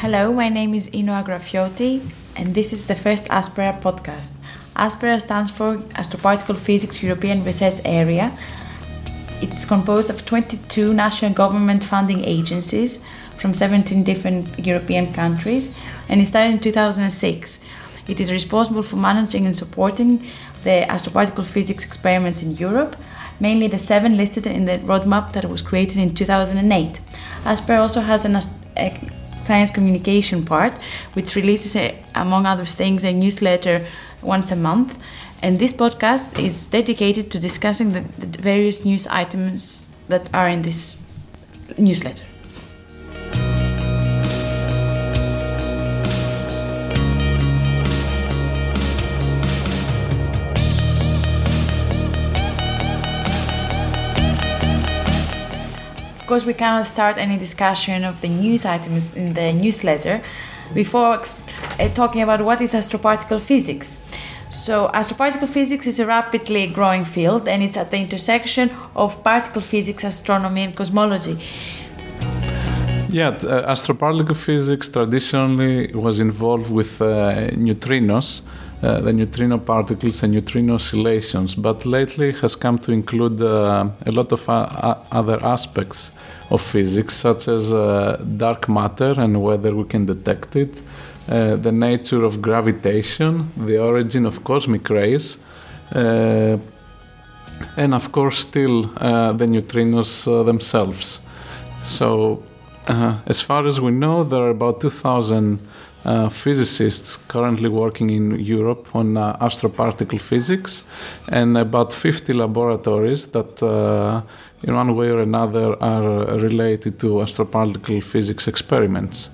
Hello, my name is Ino Agrafiotti, and this is the first Aspera podcast. Aspera stands for Astroparticle Physics European Research Area. It's composed of 22 national government funding agencies from 17 different European countries, and it started in 2006. It is responsible for managing and supporting the astroparticle physics experiments in Europe, mainly the seven listed in the roadmap that was created in 2008. Aspera also has an a eh, science communication part, which releases, a, among other things, a newsletter once a month. And this podcast is dedicated to discussing the, the various news items that are in this newsletter. Course, we cannot start any discussion of the news items in the newsletter before uh, talking about what is astroparticle physics. So, astroparticle physics is a rapidly growing field and it's at the intersection of particle physics, astronomy, and cosmology. Yeah, uh, astroparticle physics traditionally was involved with uh, neutrinos, uh, the neutrino particles and neutrino oscillations, but lately has come to include uh, a lot of uh, other aspects of physics, such as uh, dark matter and whether we can detect it, uh, the nature of gravitation, the origin of cosmic rays. And of course, still the neutrinos themselves. So, as far as we know, there are about 2,000 uh, physicists currently working in Europe on uh, astroparticle physics, and about 50 laboratories that, uh, in one way or another, are related to astroparticle physics experiments.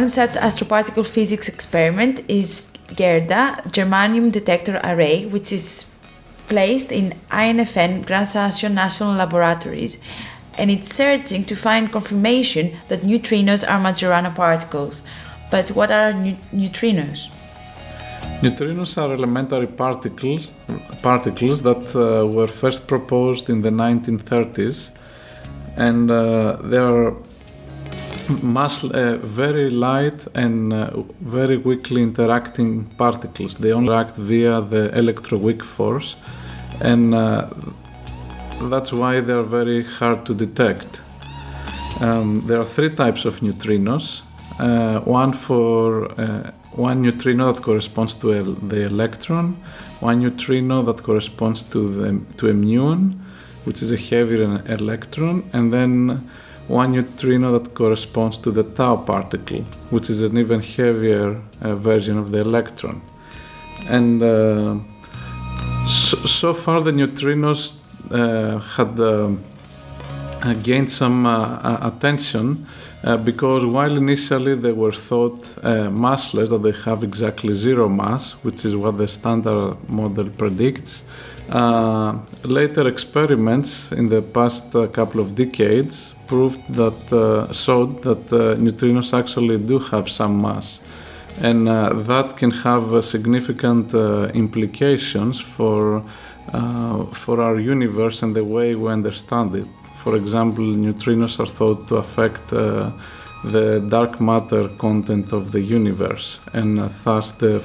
One such astroparticle physics experiment is GERDA, Germanium Detector Array, which is placed in INFN Gran Sasso National Laboratories, and it's searching to find confirmation that neutrinos are Majorana particles. But what are neu- neutrinos? Neutrinos are elementary particles, particles that uh, were first proposed in the 1930s, and uh, they are mass, uh, very light and uh, very weakly interacting particles. They only interact via the electroweak force, and uh, that's why they are very hard to detect. Um, there are three types of neutrinos. Uh, one for uh, one neutrino that corresponds to the electron, one neutrino that corresponds to the to a muon, which is a heavier electron, and then one neutrino that corresponds to the tau particle, which is an even heavier uh, version of the electron. And uh, so, so far, the neutrinos uh, had uh, uh, gained some uh, attention uh, because while initially they were thought uh, massless, that they have exactly zero mass, which is what the standard model predicts, uh, later experiments in the past uh, couple of decades proved that uh, showed that neutrinos actually do have some mass, and that can have significant implications for for our universe and the way we understand it. For example, neutrinos are thought to affect uh, the dark matter content of the universe, and uh, thus the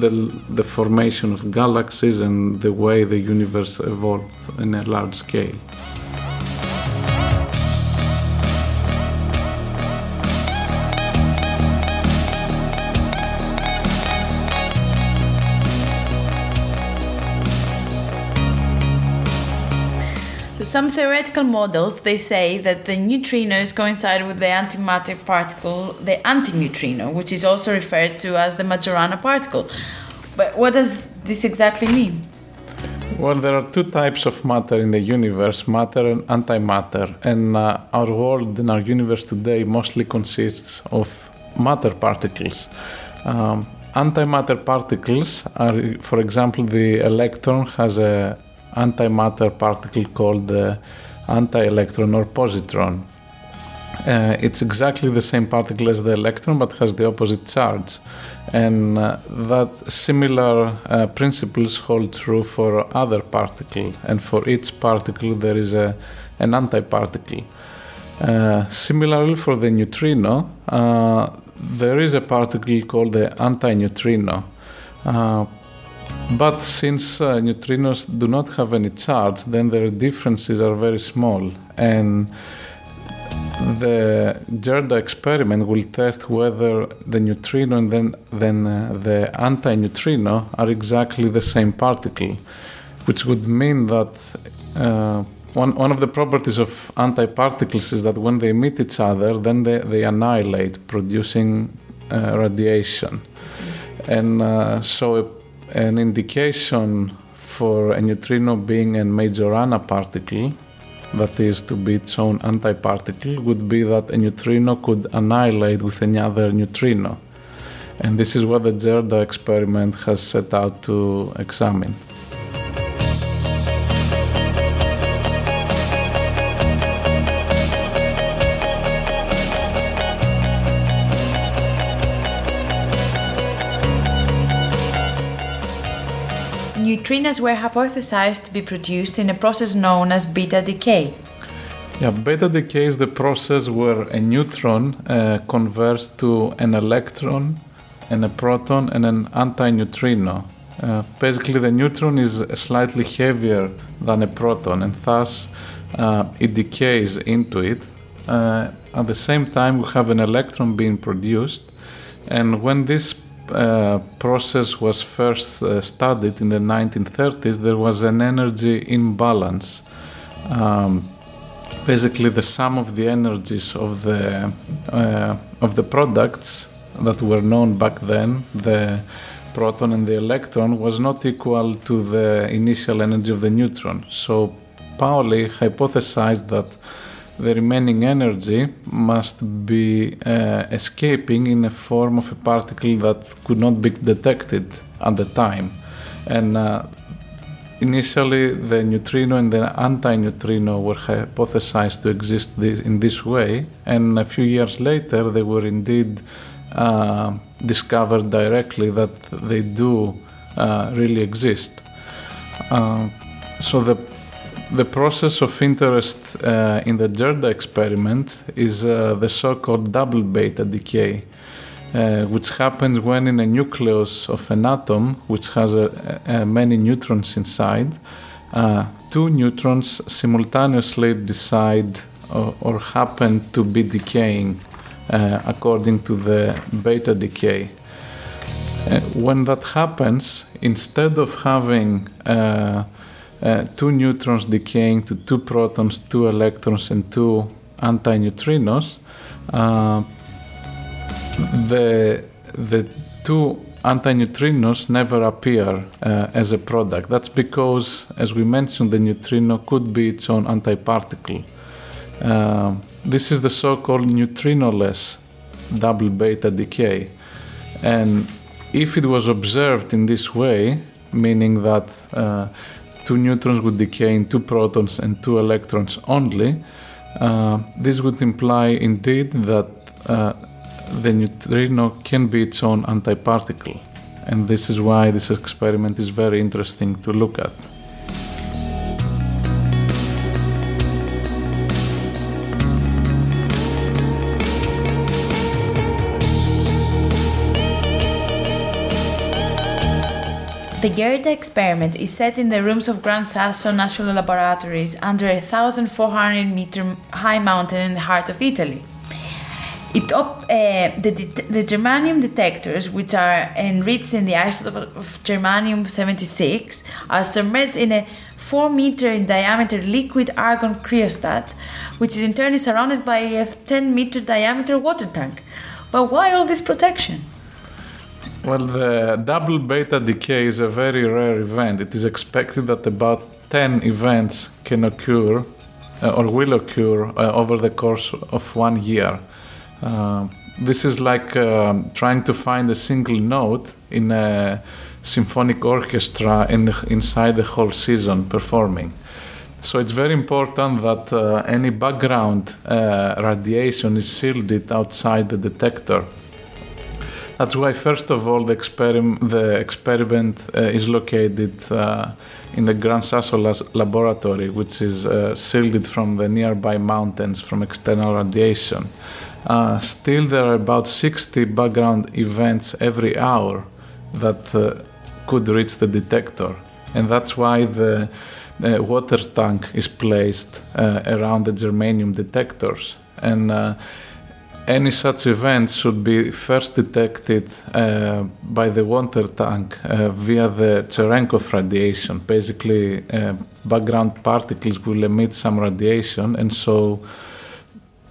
the, the formation of galaxies and the way the universe evolved in a large scale. Some theoretical models they say that the neutrinos coincide with the antimatter particle, the antineutrino, which is also referred to as the Majorana particle. But what does this exactly mean? Well, there are two types of matter in the universe matter and antimatter. And uh, our world and our universe today mostly consists of matter particles. Um, antimatter particles are, for example, the electron has a antimatter particle called the anti-electron or positron. Uh, it's exactly the same particle as the electron but has the opposite charge. And uh, that similar uh, principles hold true for other particle and for each particle there is a, an antiparticle. Uh, similarly for the neutrino uh, there is a particle called the antineutrino. Uh, but since uh, neutrinos do not have any charge then their differences are very small and the Gerda experiment will test whether the neutrino and then, then uh, the antineutrino are exactly the same particle, which would mean that uh, one, one of the properties of antiparticles is that when they meet each other, then they, they annihilate, producing uh, radiation. And uh, so, an indication for a neutrino being a Majorana particle that is to be its own antiparticle would be that a neutrino could annihilate with any other neutrino. And this is what the Gerda experiment has set out to examine. Neutrinos were hypothesized to be produced in a process known as beta decay. Yeah, beta decay is the process where a neutron uh, converts to an electron and a proton and an antineutrino. Uh, basically, the neutron is slightly heavier than a proton, and thus uh, it decays into it. Uh, at the same time, we have an electron being produced, and when this uh, process was first uh, studied in the 1930s, there was an energy imbalance. Um, basically, the sum of the energies of the uh, of the products that were known back then, the proton and the electron, was not equal to the initial energy of the neutron. So Pauli hypothesized that the remaining energy must be uh, escaping in a form of a particle that could not be detected at the time. And uh, initially, the neutrino and the antineutrino were hypothesized to exist this, in this way, and a few years later, they were indeed uh, discovered directly that they do uh, really exist. Uh, so the the process of interest uh, in the Gerda experiment is uh, the so called double beta decay, uh, which happens when in a nucleus of an atom, which has a, a many neutrons inside, uh, two neutrons simultaneously decide or, or happen to be decaying uh, according to the beta decay. Uh, when that happens, instead of having uh, two neutrons decaying to two protons, two electrons, and two antineutrinos, uh, the the two antineutrinos never appear uh, as a product. That's because, as we mentioned, the neutrino could be its own antiparticle. Uh, this is the so-called neutrinoless double beta decay, and if it was observed in this way, meaning that uh, two neutrons would decay in two protons and two electrons only, uh, this would imply indeed that uh, the neutrino can be its own antiparticle. And this is why this experiment is very interesting to look at. The Gerda experiment is set in the rooms of Gran Sasso National Laboratories under a 1,400 meter high mountain in the heart of Italy. It op- uh, the, the germanium detectors, which are enriched in the isotope of germanium 76, are submerged in a 4 meter in diameter liquid argon cryostat, which in turn is surrounded by a 10 meter diameter water tank. But why all this protection? Well, the double beta decay is a very rare event. It is expected that about 10 events can occur uh, or will occur uh, over the course of one year. Uh, this is like uh, trying to find a single note in a symphonic orchestra in the, inside the whole season performing. So it's very important that uh, any background uh, radiation is shielded outside the detector. That's why, first of all, the, experim- the experiment uh, is located uh, in the Gran Sasso laboratory, which is uh, shielded from the nearby mountains from external radiation. Uh, still, there are about 60 background events every hour that uh, could reach the detector, and that's why the water tank is placed uh, around the germanium detectors. And any such event should be first detected uh, by the water tank uh, via the Cherenkov radiation. Basically, uh, background particles will emit some radiation, and so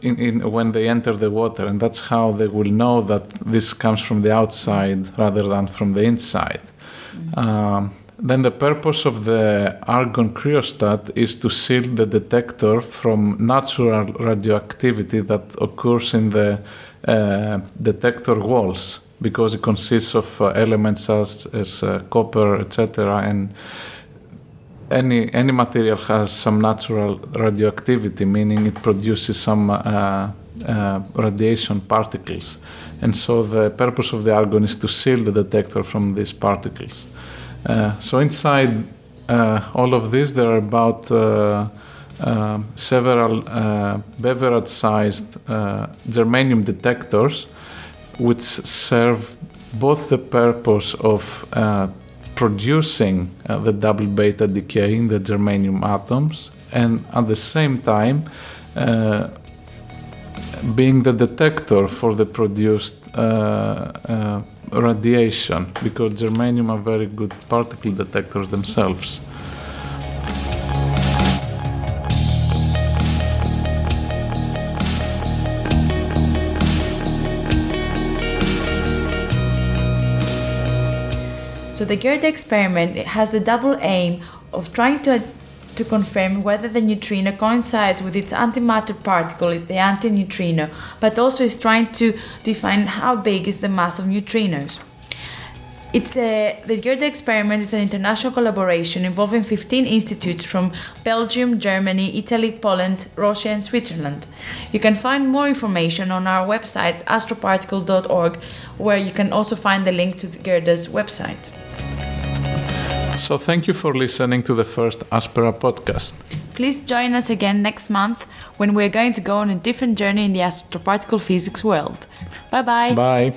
in, in, when they enter the water, and that's how they will know that this comes from the outside rather than from the inside. Mm-hmm. Um, then the purpose of the argon cryostat is to shield the detector from natural radioactivity that occurs in the uh, detector walls because it consists of uh, elements such as uh, copper, etc. And any any material has some natural radioactivity, meaning it produces some uh, uh, radiation particles. And so the purpose of the argon is to shield the detector from these particles. Uh, so inside uh, all of this, there are about uh, several beverage-sized germanium detectors, which serve both the purpose of producing uh, the double beta decay in the germanium atoms and at the same time uh, being the detector for the produced uh, radiation because germanium are very good particle detectors themselves. So the Gerda experiment has the double aim of trying to to confirm whether the neutrino coincides with its antimatter particle, the antineutrino, but also is trying to define how big is the mass of neutrinos. It's a, the Gerda experiment is an international collaboration involving 15 institutes from Belgium, Germany, Italy, Poland, Russia, and Switzerland. You can find more information on our website astroparticle.org, where you can also find the link to the Gerda's website. So thank you for listening to the first Aspera podcast. Please join us again next month when we're going to go on a different journey in the astroparticle physics world. Bye-bye. Bye.